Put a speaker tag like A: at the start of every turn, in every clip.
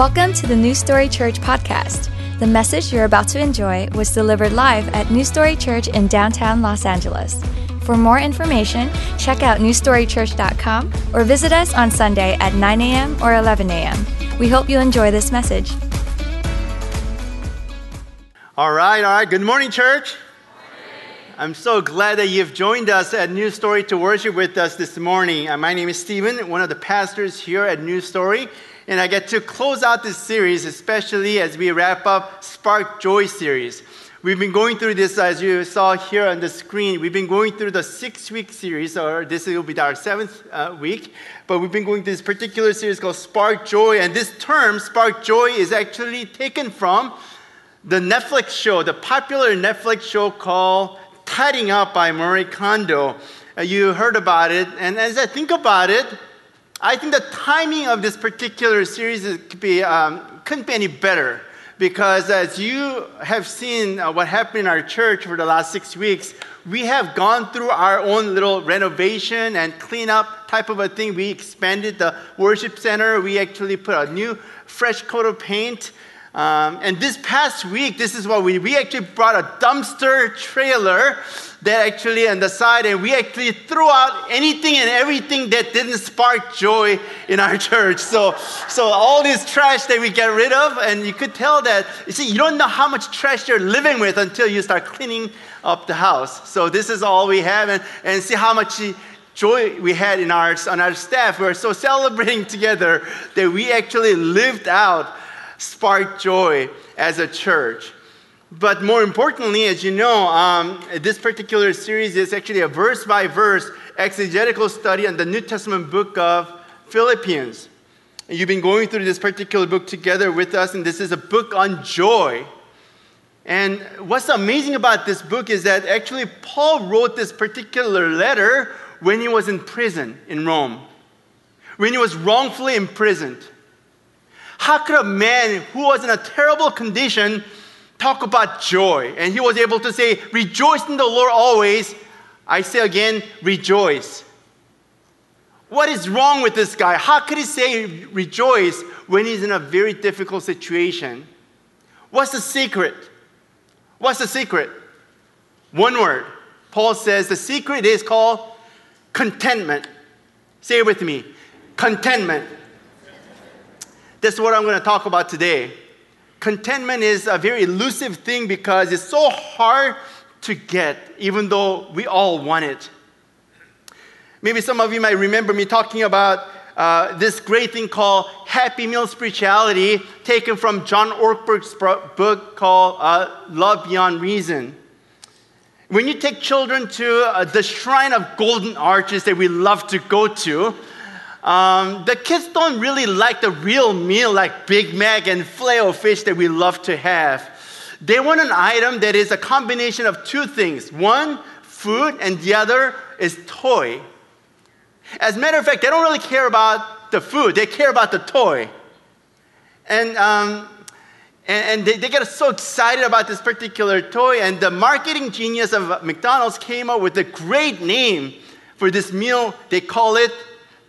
A: Welcome to the New Story Church podcast. The message you're about to enjoy was delivered live at New Story Church in downtown Los Angeles. For more information, check out newstorychurch.com or visit us on Sunday at 9 a.m. or 11 a.m. We hope you enjoy this message.
B: All right, all right. Good morning, church. I'm so glad that you've joined us at New Story to worship with us this morning. Uh, my name is Stephen, one of the pastors here at New Story, and I get to close out this series, especially as we wrap up Spark Joy series. We've been going through this, as you saw here on the screen, we've been going through the six week series, or this will be our seventh uh, week, but we've been going through this particular series called Spark Joy, and this term, Spark Joy, is actually taken from the Netflix show, the popular Netflix show called Tidying Up by Marie Kondo. Uh, you heard about it, and as I think about it, I think the timing of this particular series could be, um, couldn't be any better. Because as you have seen uh, what happened in our church for the last six weeks, we have gone through our own little renovation and cleanup type of a thing. We expanded the worship center. We actually put a new fresh coat of paint. Um, and this past week, this is what we, we actually brought a dumpster trailer that actually on the side, and we actually threw out anything and everything that didn't spark joy in our church. So, so all this trash that we get rid of, and you could tell that, you see, you don't know how much trash you're living with until you start cleaning up the house. So this is all we have, and, and see how much joy we had in our, on our staff. We're so celebrating together that we actually lived out spark joy as a church. But more importantly, as you know, um, this particular series is actually a verse by verse exegetical study on the New Testament book of Philippians. You've been going through this particular book together with us, and this is a book on joy. And what's amazing about this book is that actually Paul wrote this particular letter when he was in prison in Rome, when he was wrongfully imprisoned. How could a man who was in a terrible condition talk about joy? And he was able to say, Rejoice in the Lord always. I say again, rejoice. What is wrong with this guy? How could he say rejoice when he's in a very difficult situation? What's the secret? What's the secret? One word. Paul says the secret is called contentment. Say it with me contentment. That's what I'm going to talk about today. Contentment is a very elusive thing because it's so hard to get, even though we all want it. Maybe some of you might remember me talking about uh, this great thing called Happy Meal Spirituality, taken from John Ortberg's book called uh, Love Beyond Reason. When you take children to uh, the shrine of golden arches that we love to go to, um, the kids don't really like the real meal like Big Mac and filet fish that we love to have. They want an item that is a combination of two things one, food, and the other is toy. As a matter of fact, they don't really care about the food, they care about the toy. And, um, and, and they, they get so excited about this particular toy, and the marketing genius of McDonald's came up with a great name for this meal. They call it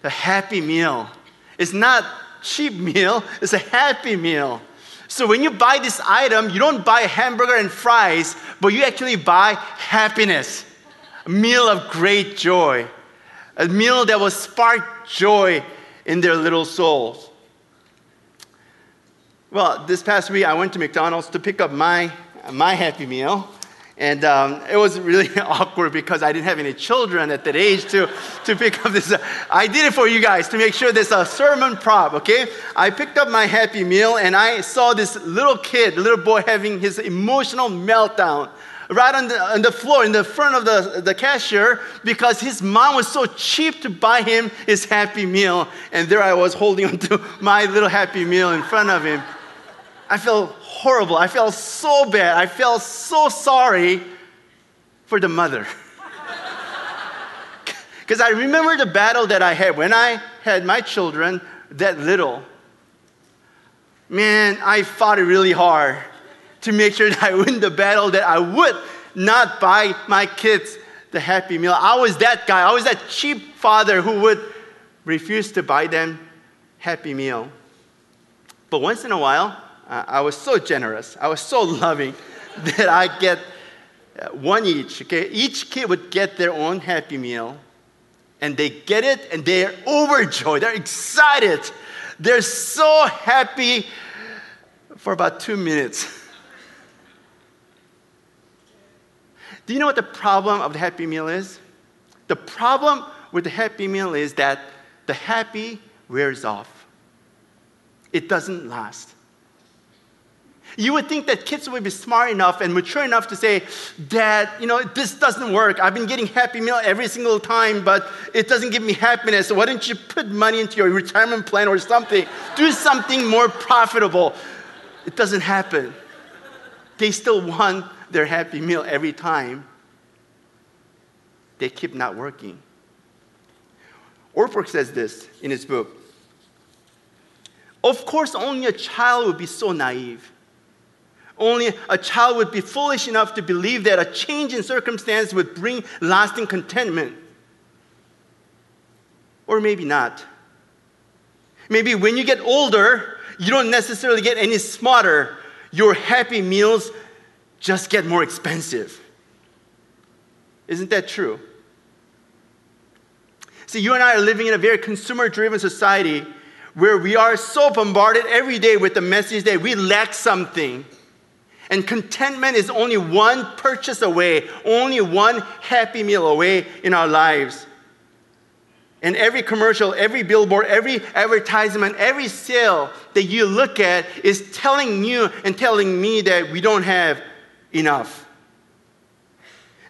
B: a happy meal. It's not cheap meal, it's a happy meal. So when you buy this item, you don't buy a hamburger and fries, but you actually buy happiness. A meal of great joy. A meal that will spark joy in their little souls. Well, this past week I went to McDonald's to pick up my, my happy meal. And um, it was really awkward because I didn't have any children at that age to, to pick up this. Uh, I did it for you guys to make sure there's a sermon prop, okay? I picked up my Happy Meal and I saw this little kid, little boy, having his emotional meltdown right on the, on the floor in the front of the, the cashier because his mom was so cheap to buy him his Happy Meal. And there I was holding onto my little Happy Meal in front of him. I felt horrible. I felt so bad. I felt so sorry for the mother. Because I remember the battle that I had when I had my children that little. Man, I fought it really hard to make sure that I win the battle that I would not buy my kids the happy meal. I was that guy. I was that cheap father who would refuse to buy them happy meal. But once in a while, I was so generous, I was so loving that I get uh, one each. Okay, each kid would get their own Happy Meal, and they get it, and they're overjoyed. They're excited. They're so happy for about two minutes. Do you know what the problem of the Happy Meal is? The problem with the Happy Meal is that the happy wears off. It doesn't last. You would think that kids would be smart enough and mature enough to say, Dad, you know, this doesn't work. I've been getting Happy Meal every single time, but it doesn't give me happiness. So why don't you put money into your retirement plan or something? Do something more profitable. It doesn't happen. They still want their Happy Meal every time. They keep not working. Ortberg says this in his book. Of course, only a child would be so naive only a child would be foolish enough to believe that a change in circumstance would bring lasting contentment. Or maybe not. Maybe when you get older, you don't necessarily get any smarter. Your happy meals just get more expensive. Isn't that true? See, you and I are living in a very consumer driven society where we are so bombarded every day with the message that we lack something and contentment is only one purchase away, only one happy meal away in our lives. And every commercial, every billboard, every advertisement, every sale that you look at is telling you and telling me that we don't have enough.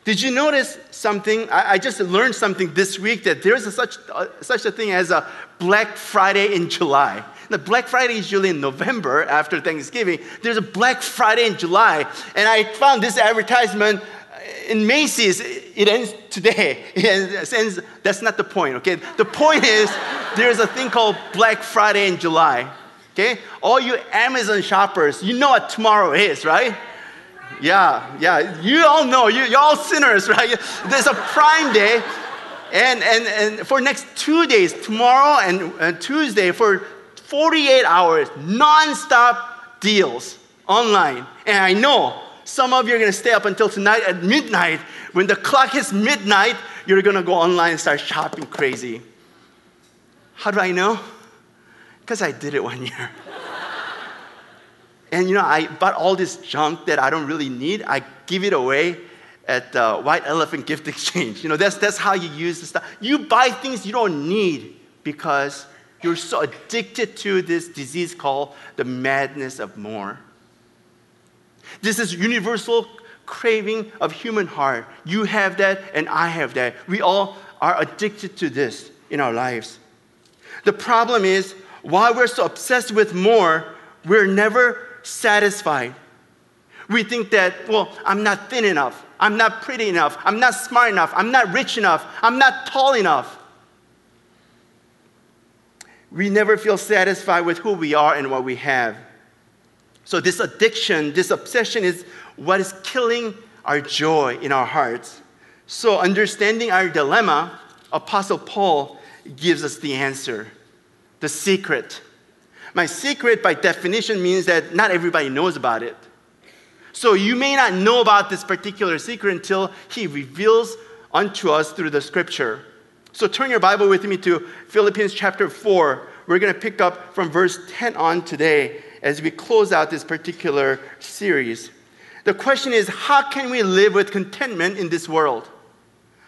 B: Did you notice something? I, I just learned something this week that there's a such, uh, such a thing as a Black Friday in July. The Black Friday is usually in November after Thanksgiving. There's a Black Friday in July. And I found this advertisement uh, in Macy's. It ends today. It ends, that's not the point, okay? The point is there's a thing called Black Friday in July. Okay? All you Amazon shoppers, you know what tomorrow is, right? Yeah, yeah. You all know, you, you're all sinners, right? There's a prime day. And, and, and for next two days, tomorrow and, and Tuesday, for 48 hours, non-stop deals online. And I know some of you are going to stay up until tonight at midnight. When the clock hits midnight, you're going to go online and start shopping crazy. How do I know? Because I did it one year. and you know, I bought all this junk that I don't really need. I give it away at the White Elephant Gift Exchange. You know, that's, that's how you use the stuff. You buy things you don't need because you're so addicted to this disease called the madness of more. This is universal craving of human heart. You have that, and I have that. We all are addicted to this in our lives. The problem is, while we're so obsessed with more, we're never satisfied. We think that, well, I'm not thin enough. I'm not pretty enough. I'm not smart enough. I'm not rich enough. I'm not tall enough we never feel satisfied with who we are and what we have. So, this addiction, this obsession is what is killing our joy in our hearts. So, understanding our dilemma, Apostle Paul gives us the answer the secret. My secret, by definition, means that not everybody knows about it. So, you may not know about this particular secret until he reveals unto us through the scripture. So turn your Bible with me to Philippians chapter 4. We're going to pick up from verse 10 on today as we close out this particular series. The question is how can we live with contentment in this world?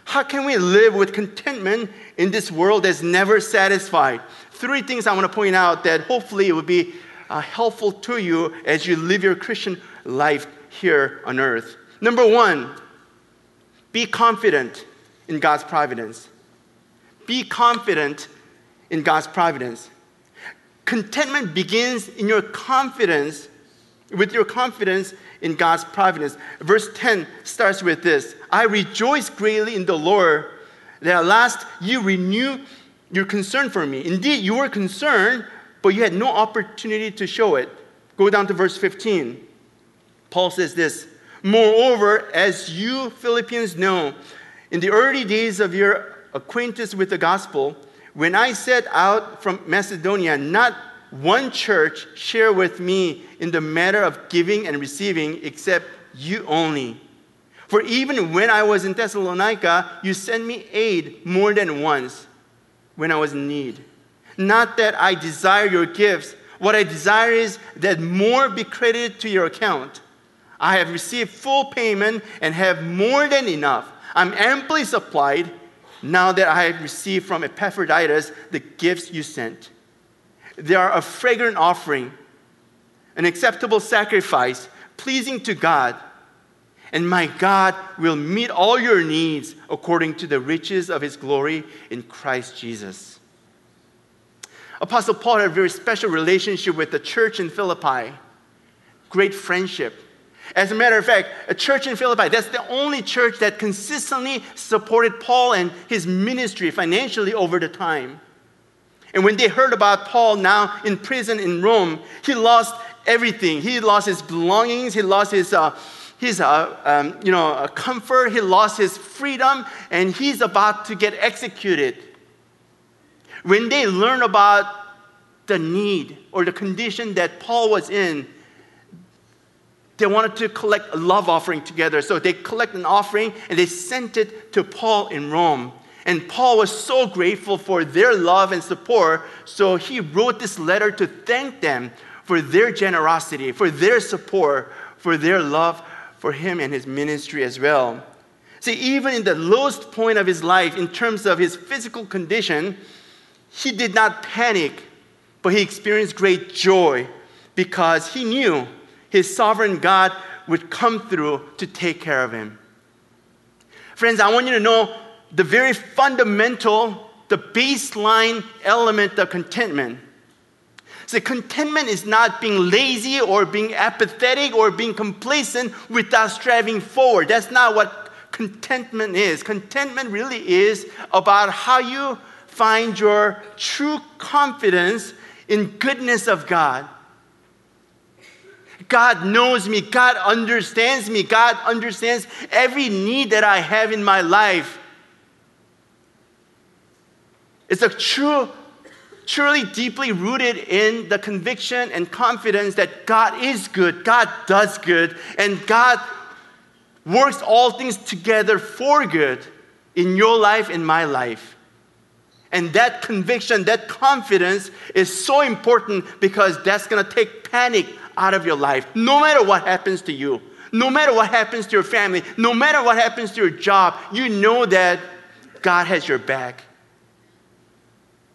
B: How can we live with contentment in this world that's never satisfied? Three things I want to point out that hopefully will be uh, helpful to you as you live your Christian life here on earth. Number one, be confident in God's providence. Be confident in God's providence. Contentment begins in your confidence, with your confidence in God's providence. Verse 10 starts with this I rejoice greatly in the Lord that at last you renew your concern for me. Indeed, you were concerned, but you had no opportunity to show it. Go down to verse 15. Paul says this Moreover, as you Philippians know, in the early days of your acquaintance with the gospel, when I set out from Macedonia, not one church share with me in the matter of giving and receiving except you only. For even when I was in Thessalonica, you sent me aid more than once when I was in need. Not that I desire your gifts, what I desire is that more be credited to your account. I have received full payment and have more than enough. I'm amply supplied now that I have received from Epaphroditus the gifts you sent. They are a fragrant offering, an acceptable sacrifice, pleasing to God. And my God will meet all your needs according to the riches of his glory in Christ Jesus. Apostle Paul had a very special relationship with the church in Philippi, great friendship. As a matter of fact, a church in Philippi, that's the only church that consistently supported Paul and his ministry financially over the time. And when they heard about Paul now in prison in Rome, he lost everything. He lost his belongings, he lost his, uh, his uh, um, you know, uh, comfort, he lost his freedom, and he's about to get executed. When they learned about the need or the condition that Paul was in, they wanted to collect a love offering together. So they collected an offering and they sent it to Paul in Rome. And Paul was so grateful for their love and support, so he wrote this letter to thank them for their generosity, for their support, for their love for him and his ministry as well. See, even in the lowest point of his life, in terms of his physical condition, he did not panic, but he experienced great joy because he knew his sovereign God would come through to take care of him. Friends, I want you to know the very fundamental, the baseline element of contentment. So, contentment is not being lazy or being apathetic or being complacent without striving forward. That's not what contentment is. Contentment really is about how you find your true confidence in goodness of God. God knows me. God understands me. God understands every need that I have in my life. It's a true, truly deeply rooted in the conviction and confidence that God is good, God does good, and God works all things together for good in your life, in my life. And that conviction, that confidence is so important because that's gonna take panic out of your life. No matter what happens to you, no matter what happens to your family, no matter what happens to your job, you know that God has your back.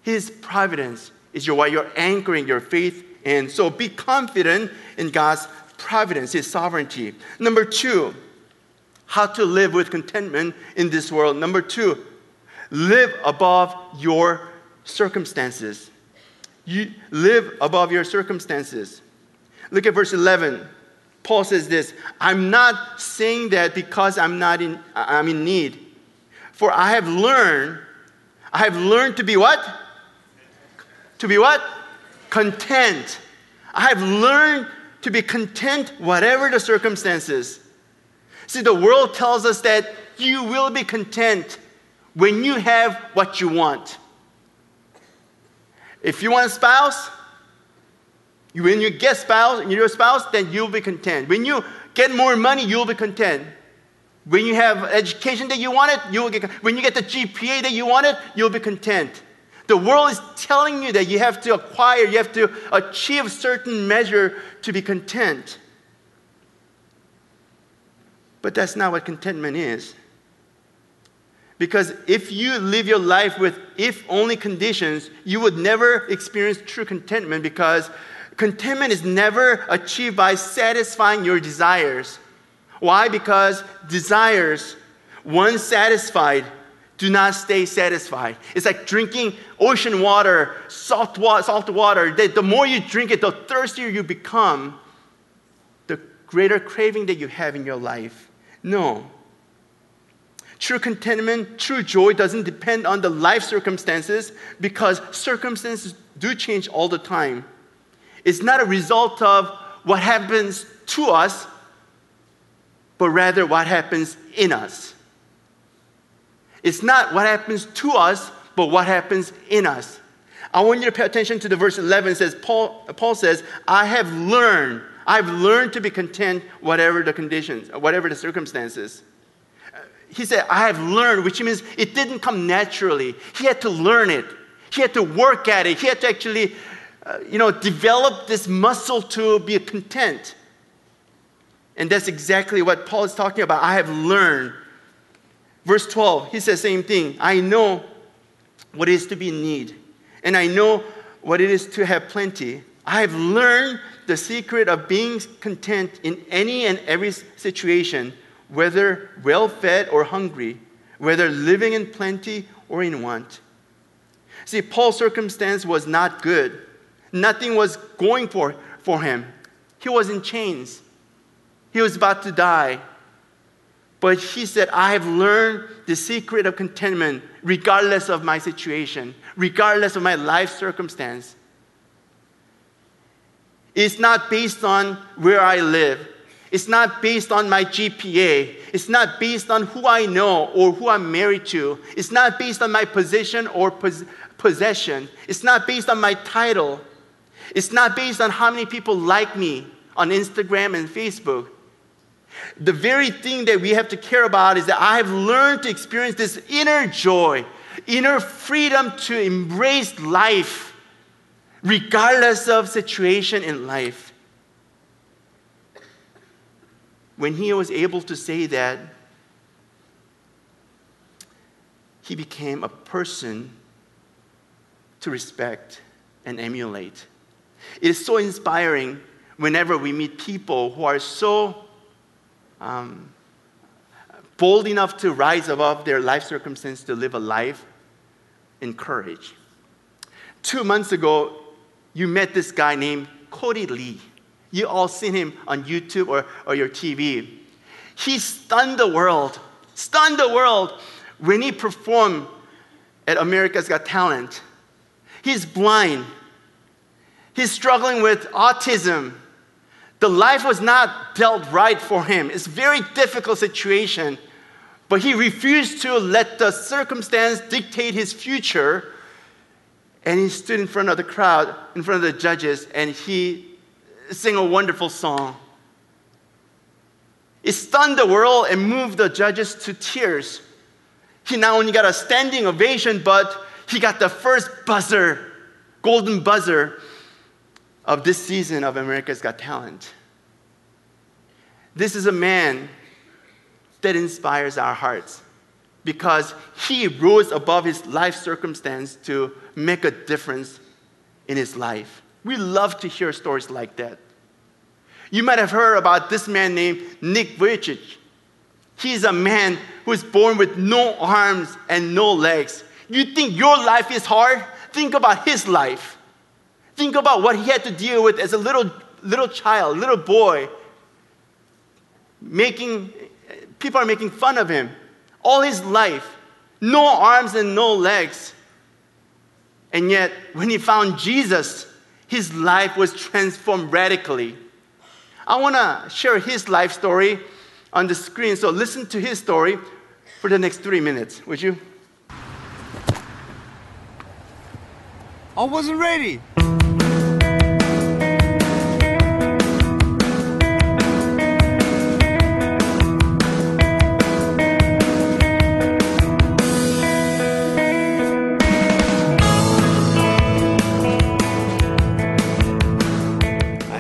B: His providence is your, what you're anchoring your faith in. So be confident in God's providence, His sovereignty. Number two, how to live with contentment in this world. Number two, live above your circumstances. You live above your circumstances. Look at verse 11. Paul says this I'm not saying that because I'm not in, I'm in need. For I have learned, I have learned to be what? to be what? Content. I have learned to be content whatever the circumstances. See, the world tells us that you will be content when you have what you want. If you want a spouse, when you get spouse, you're a spouse, then you'll be content. When you get more money, you'll be content. When you have education that you wanted, you'll get. When you get the GPA that you wanted, you'll be content. The world is telling you that you have to acquire, you have to achieve certain measure to be content. But that's not what contentment is. Because if you live your life with if only conditions, you would never experience true contentment because contentment is never achieved by satisfying your desires. Why? Because desires, once satisfied, do not stay satisfied. It's like drinking ocean water, salt water. Salt water. The, the more you drink it, the thirstier you become, the greater craving that you have in your life. No. True contentment, true joy doesn't depend on the life circumstances because circumstances do change all the time. It's not a result of what happens to us, but rather what happens in us. It's not what happens to us, but what happens in us. I want you to pay attention to the verse 11. It says, Paul, Paul says, I have learned, I've learned to be content whatever the conditions, whatever the circumstances. He said, I have learned, which means it didn't come naturally. He had to learn it. He had to work at it. He had to actually, uh, you know, develop this muscle to be content. And that's exactly what Paul is talking about. I have learned. Verse 12, he says same thing. I know what it is to be in need, and I know what it is to have plenty. I have learned the secret of being content in any and every situation, whether well fed or hungry, whether living in plenty or in want. See, Paul's circumstance was not good. Nothing was going for, for him. He was in chains. He was about to die. But he said, I have learned the secret of contentment regardless of my situation, regardless of my life circumstance. It's not based on where I live. It's not based on my GPA. It's not based on who I know or who I'm married to. It's not based on my position or pos- possession. It's not based on my title. It's not based on how many people like me on Instagram and Facebook. The very thing that we have to care about is that I have learned to experience this inner joy, inner freedom to embrace life, regardless of situation in life. When he was able to say that, he became a person to respect and emulate. It is so inspiring whenever we meet people who are so um, bold enough to rise above their life circumstance to live a life in courage. Two months ago, you met this guy named Kodi Lee. You all seen him on YouTube or, or your TV. He stunned the world, stunned the world when he performed at America's Got Talent. He's blind. He's struggling with autism. The life was not dealt right for him. It's a very difficult situation. But he refused to let the circumstance dictate his future. And he stood in front of the crowd, in front of the judges, and he sang a wonderful song. It stunned the world and moved the judges to tears. He not only got a standing ovation, but he got the first buzzer, golden buzzer of this season of America's Got Talent. This is a man that inspires our hearts because he rose above his life circumstance to make a difference in his life. We love to hear stories like that. You might have heard about this man named Nick Vujicic. He's a man who is born with no arms and no legs. You think your life is hard? Think about his life. Think about what he had to deal with as a little, little child, little boy. Making, people are making fun of him all his life. No arms and no legs. And yet, when he found Jesus, his life was transformed radically. I want to share his life story on the screen. So listen to his story for the next three minutes, would you?
C: I wasn't ready.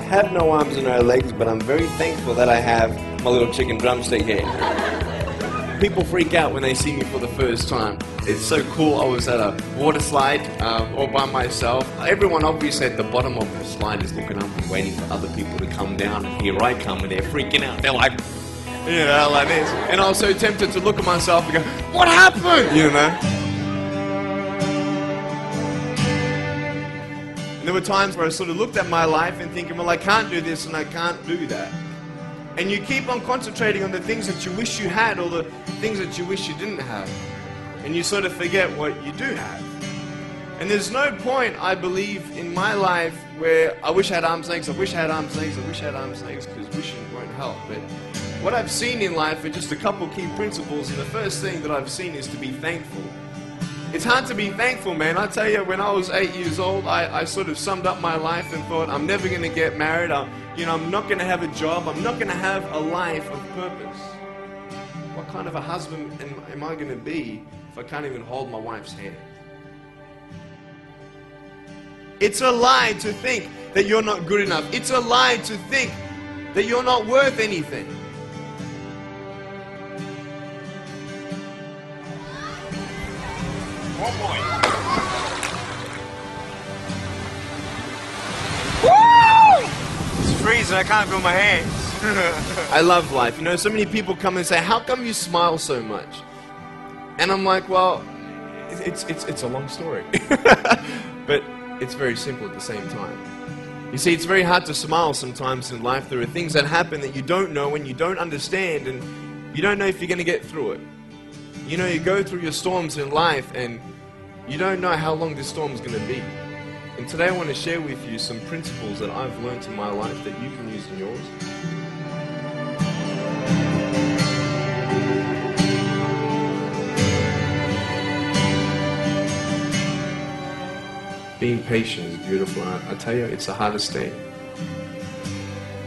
C: Have no arms and no legs, but I'm very thankful that I have my little chicken drumstick here. People freak out when they see me for the first time. It's so cool. I was at a water slide uh, all by myself. Everyone obviously at the bottom of the slide is looking up and waiting for other people to come down. And here I come, and they're freaking out. They're like, you know, like this. And I was so tempted to look at myself and go, what happened? You know? And there were times where I sort of looked at my life and thinking, well, I can't do this and I can't do that. And you keep on concentrating on the things that you wish you had or the things that you wish you didn't have. And you sort of forget what you do have. And there's no point, I believe, in my life where I wish I had arms legs, I wish I had arms legs, I wish I had arms legs, because wishing won't help. But what I've seen in life are just a couple key principles. And the first thing that I've seen is to be thankful. It's hard to be thankful, man. I tell you, when I was eight years old, I, I sort of summed up my life and thought, I'm never going to get married. I'm, you know, I'm not going to have a job. I'm not going to have a life of purpose. What kind of a husband am, am I going to be if I can't even hold my wife's hand? It's a lie to think that you're not good enough. It's a lie to think that you're not worth anything.
D: Oh, One point. Freezing. I can't feel my hands.
C: I love life. You know, so many people come and say, How come you smile so much? And I'm like, Well, it's, it's, it's a long story. but it's very simple at the same time. You see, it's very hard to smile sometimes in life. There are things that happen that you don't know and you don't understand, and you don't know if you're going to get through it. You know, you go through your storms in life and you don't know how long this storm is going to be. And today I want to share with you some principles that I've learned in my life that you can use in yours. Being patient is beautiful. I, I tell you, it's the hardest thing.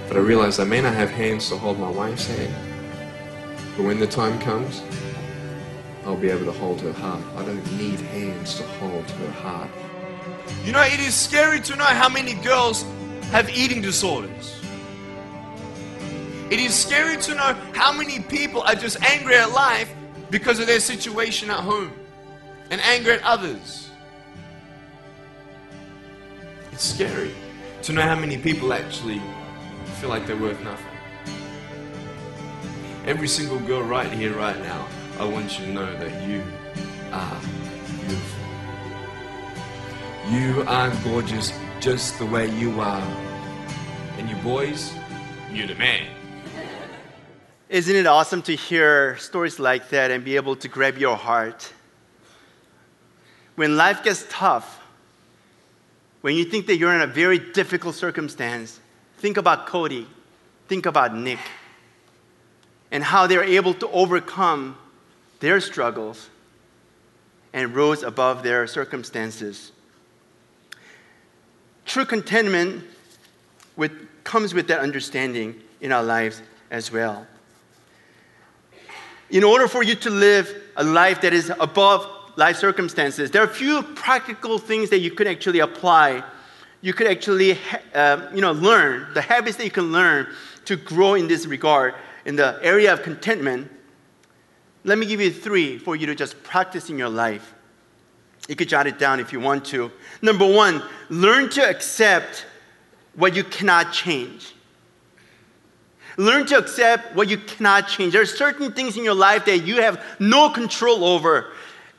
C: But I realize I may not have hands to hold my wife's hand. But when the time comes, I'll be able to hold her heart. I don't need hands to hold her heart. You know, it is scary to know how many girls have eating disorders. It is scary to know how many people are just angry at life because of their situation at home and angry at others. It's scary to know how many people actually feel like they're worth nothing. Every single girl right here, right now, I want you to know that you are beautiful. You are gorgeous just the way you are. And you boys, you're the man.
B: Isn't it awesome to hear stories like that and be able to grab your heart? When life gets tough, when you think that you're in a very difficult circumstance, think about Kodi, think about Nick, and how they're able to overcome their struggles and rose above their circumstances. True contentment with, comes with that understanding in our lives as well. In order for you to live a life that is above life circumstances, there are a few practical things that you could actually apply. You could actually, uh, you know, learn the habits that you can learn to grow in this regard in the area of contentment. Let me give you three for you to just practice in your life. You could jot it down if you want to. Number one, learn to accept what you cannot change. Learn to accept what you cannot change. There are certain things in your life that you have no control over.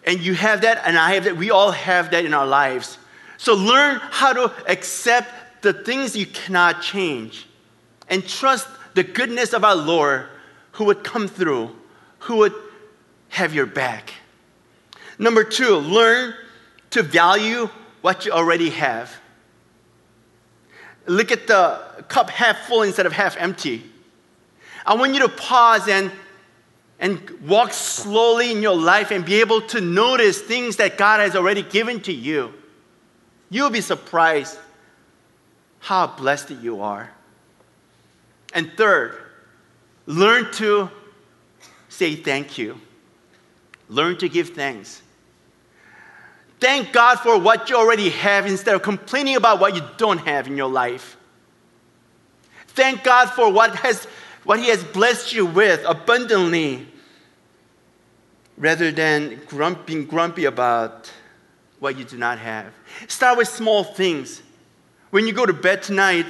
B: And you have that, and I have that. We all have that in our lives. So learn how to accept the things you cannot change and trust the goodness of our Lord who would come through, who would have your back. Number two, learn to value what you already have. Look at the cup half full instead of half empty. I want you to pause and, and walk slowly in your life and be able to notice things that God has already given to you. You'll be surprised how blessed you are. And third, learn to say thank you. Learn to give thanks. Thank God for what you already have instead of complaining about what you don't have in your life. Thank God for what, has, what He has blessed you with abundantly rather than being grumpy about what you do not have. Start with small things. When you go to bed tonight,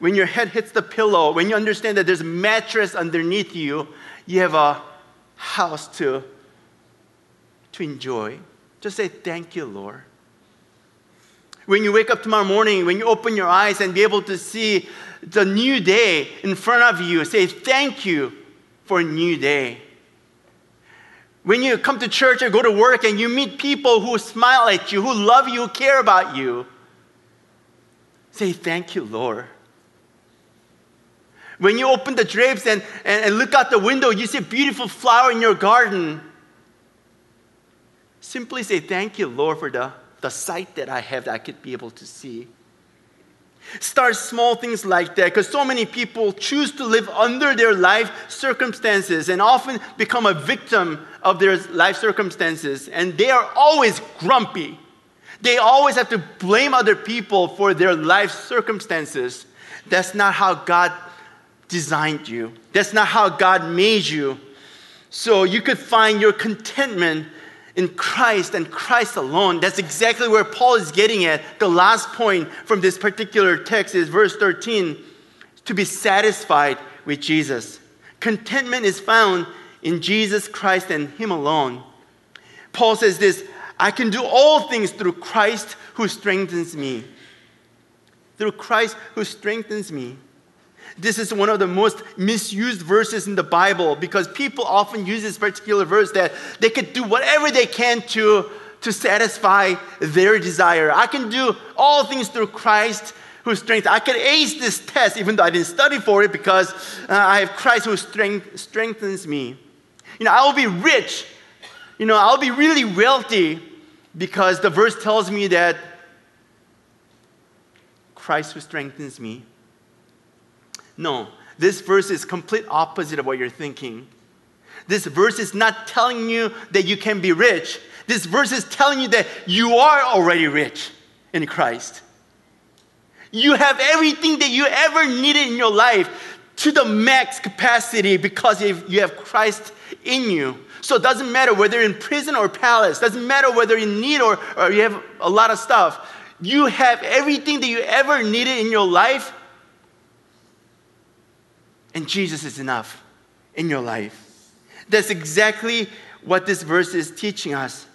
B: when your head hits the pillow, when you understand that there's a mattress underneath you, you have a house to, to enjoy. Just say, Thank you, Lord. When you wake up tomorrow morning, when you open your eyes and be able to see the new day in front of you, say, Thank you for a new day. When you come to church or go to work and you meet people who smile at you, who love you, who care about you, say, Thank you, Lord. When you open the drapes and, and, and look out the window, you see a beautiful flower in your garden. Simply say, Thank you, Lord, for the, the sight that I have that I could be able to see. Start small things like that because so many people choose to live under their life circumstances and often become a victim of their life circumstances. And they are always grumpy. They always have to blame other people for their life circumstances. That's not how God designed you, that's not how God made you. So you could find your contentment in Christ and Christ alone. That's exactly where Paul is getting at. The last point from this particular text is verse 13 to be satisfied with Jesus. Contentment is found in Jesus Christ and Him alone. Paul says this I can do all things through Christ who strengthens me. Through Christ who strengthens me. This is one of the most misused verses in the Bible because people often use this particular verse that they could do whatever they can to, to satisfy their desire. I can do all things through Christ who strengthens. I can ace this test even though I didn't study for it because uh, I have Christ who strength, strengthens me. You know, I will be rich. You know, I'll be really wealthy because the verse tells me that Christ who strengthens me. No, this verse is complete opposite of what you're thinking. This verse is not telling you that you can be rich. This verse is telling you that you are already rich in Christ. You have everything that you ever needed in your life to the max capacity because you have Christ in you. So it doesn't matter whether you're in prison or palace, doesn't matter whether in need or, or you have a lot of stuff. You have everything that you ever needed in your life and Jesus is enough in your life. That's exactly what this verse is teaching us.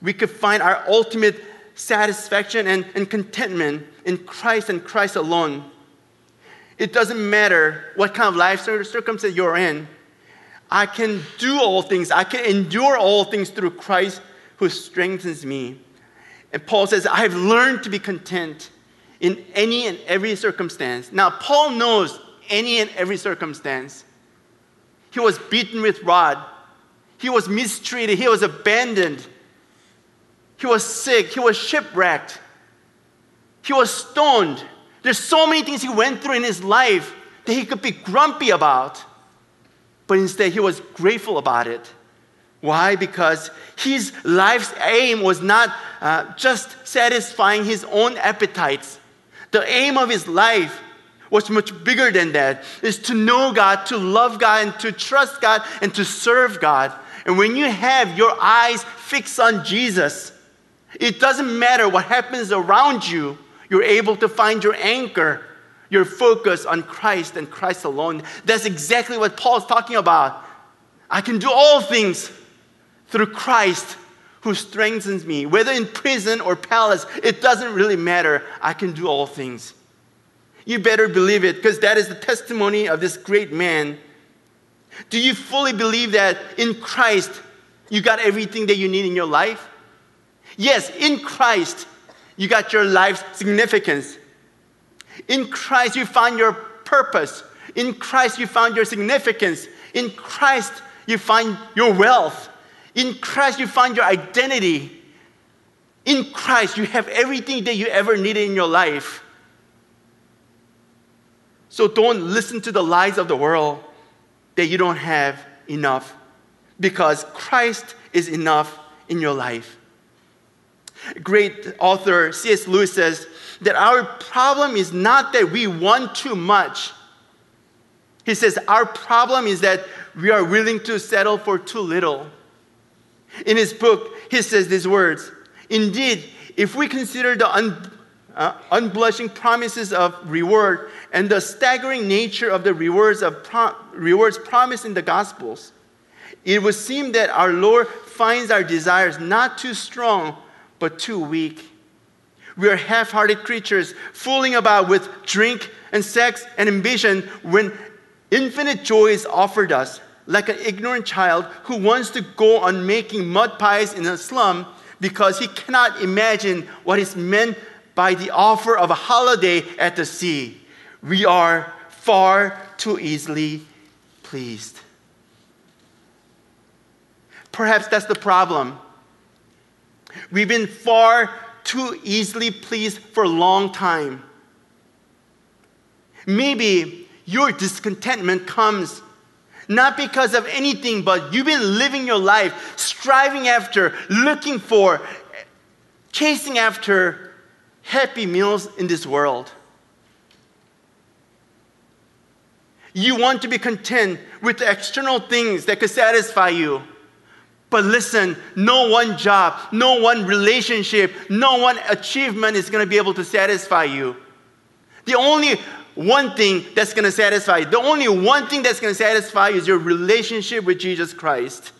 B: We could find our ultimate satisfaction and, and contentment in Christ and Christ alone. It doesn't matter what kind of life circumstance you're in. I can do all things, I can endure all things through Christ who strengthens me. And Paul says, I have learned to be content in any and every circumstance. Now, Paul knows any and every circumstance. He was beaten with rod. He was mistreated. He was abandoned. He was sick. He was shipwrecked. He was stoned. There's so many things he went through in his life that he could be grumpy about. But instead, he was grateful about it. Why? Because his life's aim was not uh, just satisfying his own appetites. The aim of his life what's much bigger than that is to know God, to love God, and to trust God, and to serve God. And when you have your eyes fixed on Jesus, it doesn't matter what happens around you, you're able to find your anchor, your focus on Christ and Christ alone. That's exactly what Paul's talking about. I can do all things through Christ who strengthens me. Whether in prison or palace, it doesn't really matter. I can do all things. You better believe it because that is the testimony of this great man. Do you fully believe that in Christ you got everything that you need in your life? Yes, in Christ you got your life's significance. In Christ you found your purpose. In Christ you found your significance. In Christ you find your wealth. In Christ you find your identity. In Christ you have everything that you ever needed in your life. So don't listen to the lies of the world that you don't have enough because Christ is enough in your life. Great author C.S. Lewis says that our problem is not that we want too much. He says our problem is that we are willing to settle for too little. In his book, he says these words Indeed, if we consider the un- uh, unblushing promises of reward and the staggering nature of the rewards, of pro- rewards promised in the Gospels, it would seem that our Lord finds our desires not too strong, but too weak. We are half hearted creatures fooling about with drink and sex and ambition when infinite joy is offered us, like an ignorant child who wants to go on making mud pies in a slum because he cannot imagine what is meant by the offer of a holiday at the sea. We are far too easily pleased. Perhaps that's the problem. We've been far too easily pleased for a long time. Maybe your discontentment comes not because of anything, but you've been living your life striving after, looking for, chasing after happy meals in this world. You want to be content with the external things that could satisfy you. But listen, no one job, no one relationship, no one achievement is going to be able to satisfy you. The only one thing that's going to satisfy, you, the only one thing that's going to satisfy is your relationship with Jesus Christ.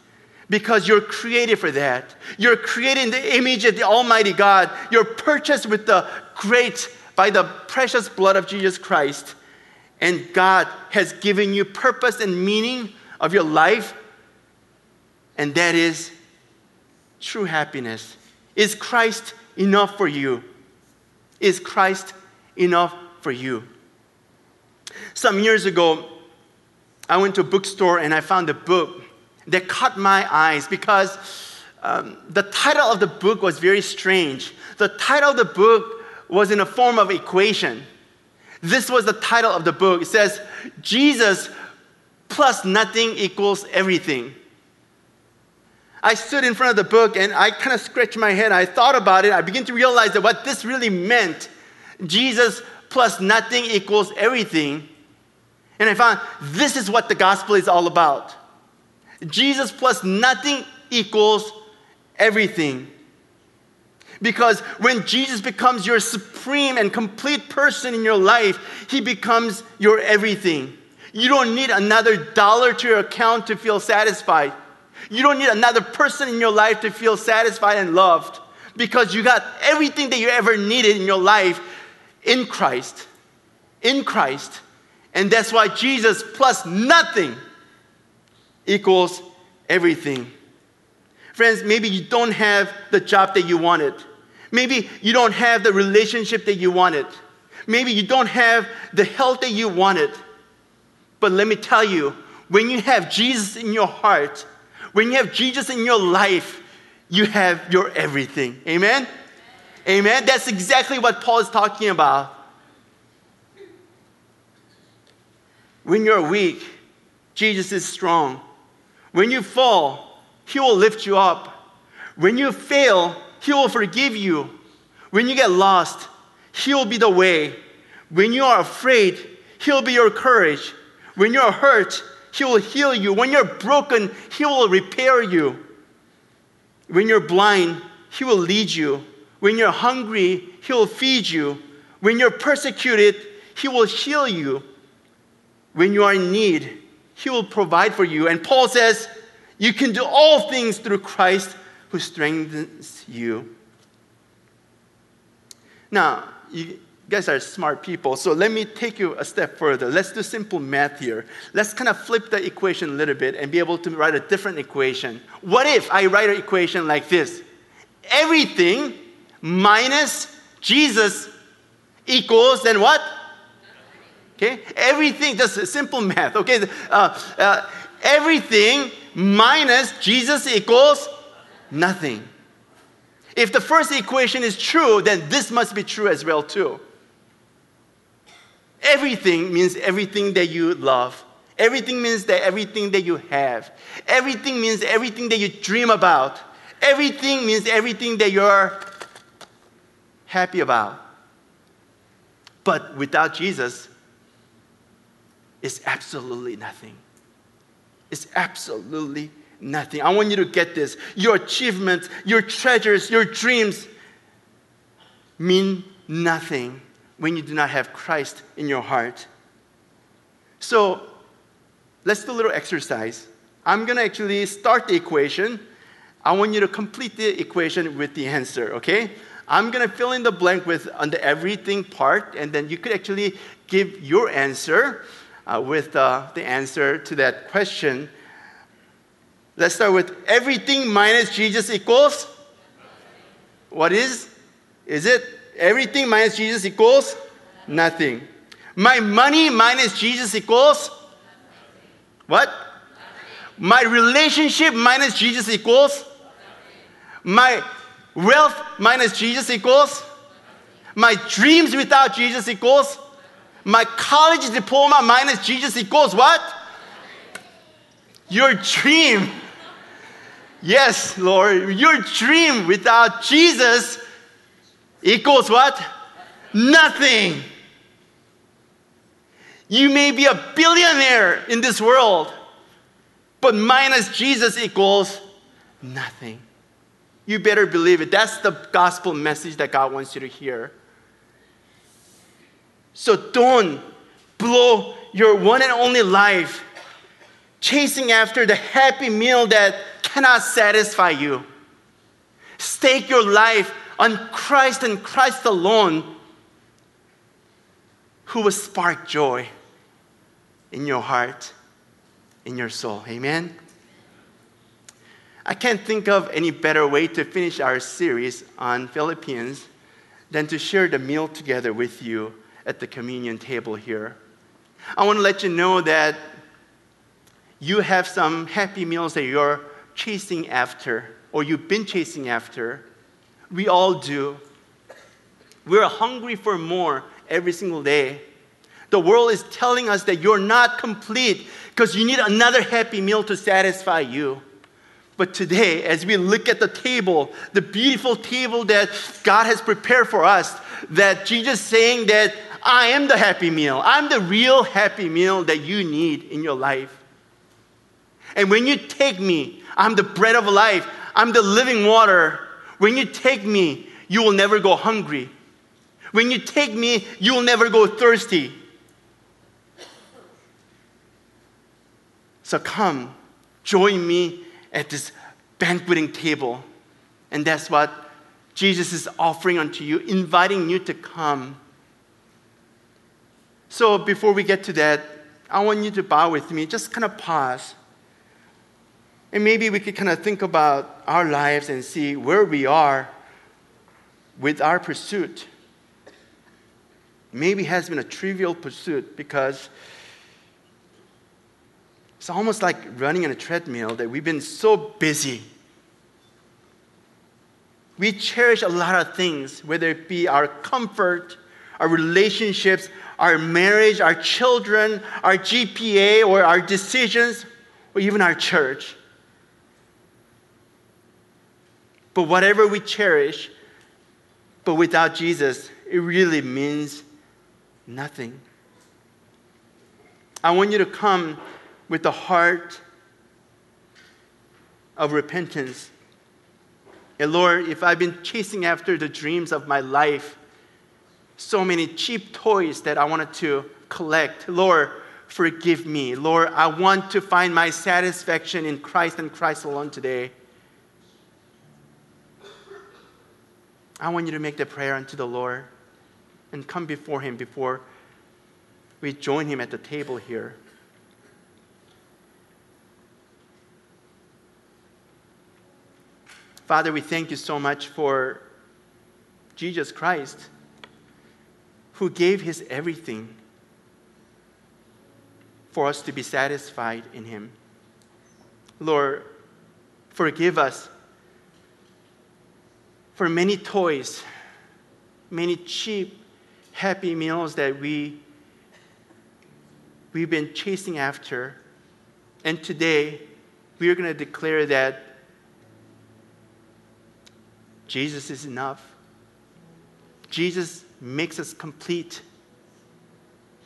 B: Because you're created for that. You're created in the image of the Almighty God. You're purchased with the great, by the precious blood of Jesus Christ. And God has given you purpose and meaning of your life. And that is true happiness. Is Christ enough for you? Is Christ enough for you? Some years ago, I went to a bookstore and I found a book that caught my eyes because um, the title of the book was very strange. The title of the book was in a form of equation. This was the title of the book. It says, Jesus plus nothing equals everything. I stood in front of the book and I kind of scratched my head. I thought about it. I began to realize that what this really meant Jesus plus nothing equals everything. And I found this is what the gospel is all about. Jesus plus nothing equals everything. Because when Jesus becomes your supreme and complete person in your life, he becomes your everything. You don't need another dollar to your account to feel satisfied. You don't need another person in your life to feel satisfied and loved because you got everything that you ever needed in your life in Christ. In Christ. And that's why Jesus plus nothing equals everything. Friends, maybe you don't have the job that you wanted. Maybe you don't have the relationship that you wanted. Maybe you don't have the health that you wanted. But let me tell you, when you have Jesus in your heart, when you have Jesus in your life, you have your everything. Amen? Amen. That's exactly what Paul is talking about. When you're weak, Jesus is strong. When you fall, He will lift you up. When you fail, He will forgive you. When you get lost, He will be the way. When you are afraid, He'll be your courage. When you're hurt, He will heal you. When you're broken, He will repair you. When you're blind, He will lead you. When you're hungry, He will feed you. When you're persecuted, He will heal you. When you are in need, He will provide for you. And Paul says, You can do all things through Christ who strengthens you. Now, you guys are smart people, so let me take you a step further. Let's do simple math here. Let's kind of flip the equation a little bit and be able to write a different equation. What if I write an equation like this? Everything minus Jesus equals then what? Okay, everything, just simple math. Okay, uh, uh, everything minus Jesus equals nothing. If the first equation is true, then this must be true as well too. Everything means everything that you love. Everything means that everything that you have. Everything means everything that you dream about. Everything means everything that you're happy about. But without Jesus, it's absolutely nothing. It's absolutely nothing. I want you to get this. Your achievements, your treasures, your dreams mean nothing when you do not have Christ in your heart. So let's do a little exercise. I'm going to actually start the equation. I want you to complete the equation with the answer, okay? I'm going to fill in the blank with on the everything part, and then you could actually give your answer uh, with uh, the answer to that question. Let's start with everything minus Jesus equals what is? Is it everything minus Jesus equals nothing? My money minus Jesus equals what? My relationship minus Jesus equals? My wealth minus Jesus equals? My dreams without Jesus equals? My college diploma minus Jesus equals what? Your dream. Yes, Lord, your dream without Jesus equals what? Nothing. You may be a billionaire in this world, but minus Jesus equals nothing. You better believe it. That's the gospel message that God wants you to hear. So don't blow your one and only life chasing after the happy meal that cannot satisfy you. Stake your life on Christ and Christ alone, who will spark joy in your heart, in your soul. Amen? I can't think of any better way to finish our series on Philippians than to share the meal together with you at the communion table here. I want to let you know that you have some happy meals that you're chasing after, or you've been chasing after. We all do. We're hungry for more every single day. The world is telling us that you're not complete because you need another happy meal to satisfy you. But today, as we look at the table, the beautiful table that God has prepared for us, that Jesus saying that I am the happy meal. I'm the real happy meal that you need in your life. And when you take me, I'm the bread of life. I'm the living water. When you take me, you will never go hungry. When you take me, you will never go thirsty. So come, join me at this banqueting table. And that's what Jesus is offering unto you, inviting you to come. So before we get to that, I want you to bow with me, just kind of pause. And maybe we could kind of think about our lives and see where we are with our pursuit. Maybe it has been a trivial pursuit because it's almost like running on a treadmill that we've been so busy. We cherish a lot of things, whether it be our comfort, our relationships, our marriage, our children, our GPA, or our decisions, or even our church. But whatever we cherish, but without Jesus, it really means nothing. I want you to come with a heart of repentance. And Lord, if I've been chasing after the dreams of my life, so many cheap toys that I wanted to collect, Lord, forgive me. Lord, I want to find my satisfaction in Christ and Christ alone today. I want you to make the prayer unto the Lord and come before Him before we join Him at the table here. Father, we thank you so much for Jesus Christ, who gave his everything for us to be satisfied in him. Lord, forgive us for many toys, many cheap, happy meals that we, we've been chasing after. And today, we are going to declare that Jesus is enough. Jesus makes us complete.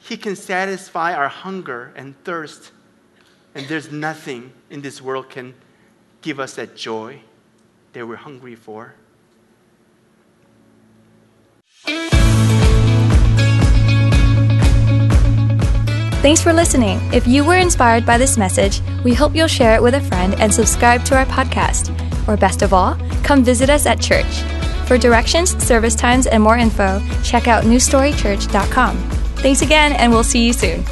B: He can satisfy our hunger and thirst. And there's nothing in this world can give us that joy that we're hungry for.
A: Thanks for listening. If you were inspired by this message, we hope you'll share it with a friend and subscribe to our podcast. Or best of all, come visit us at church. For directions, service times, and more info, check out newstorychurch.com. Thanks again, and we'll see you soon.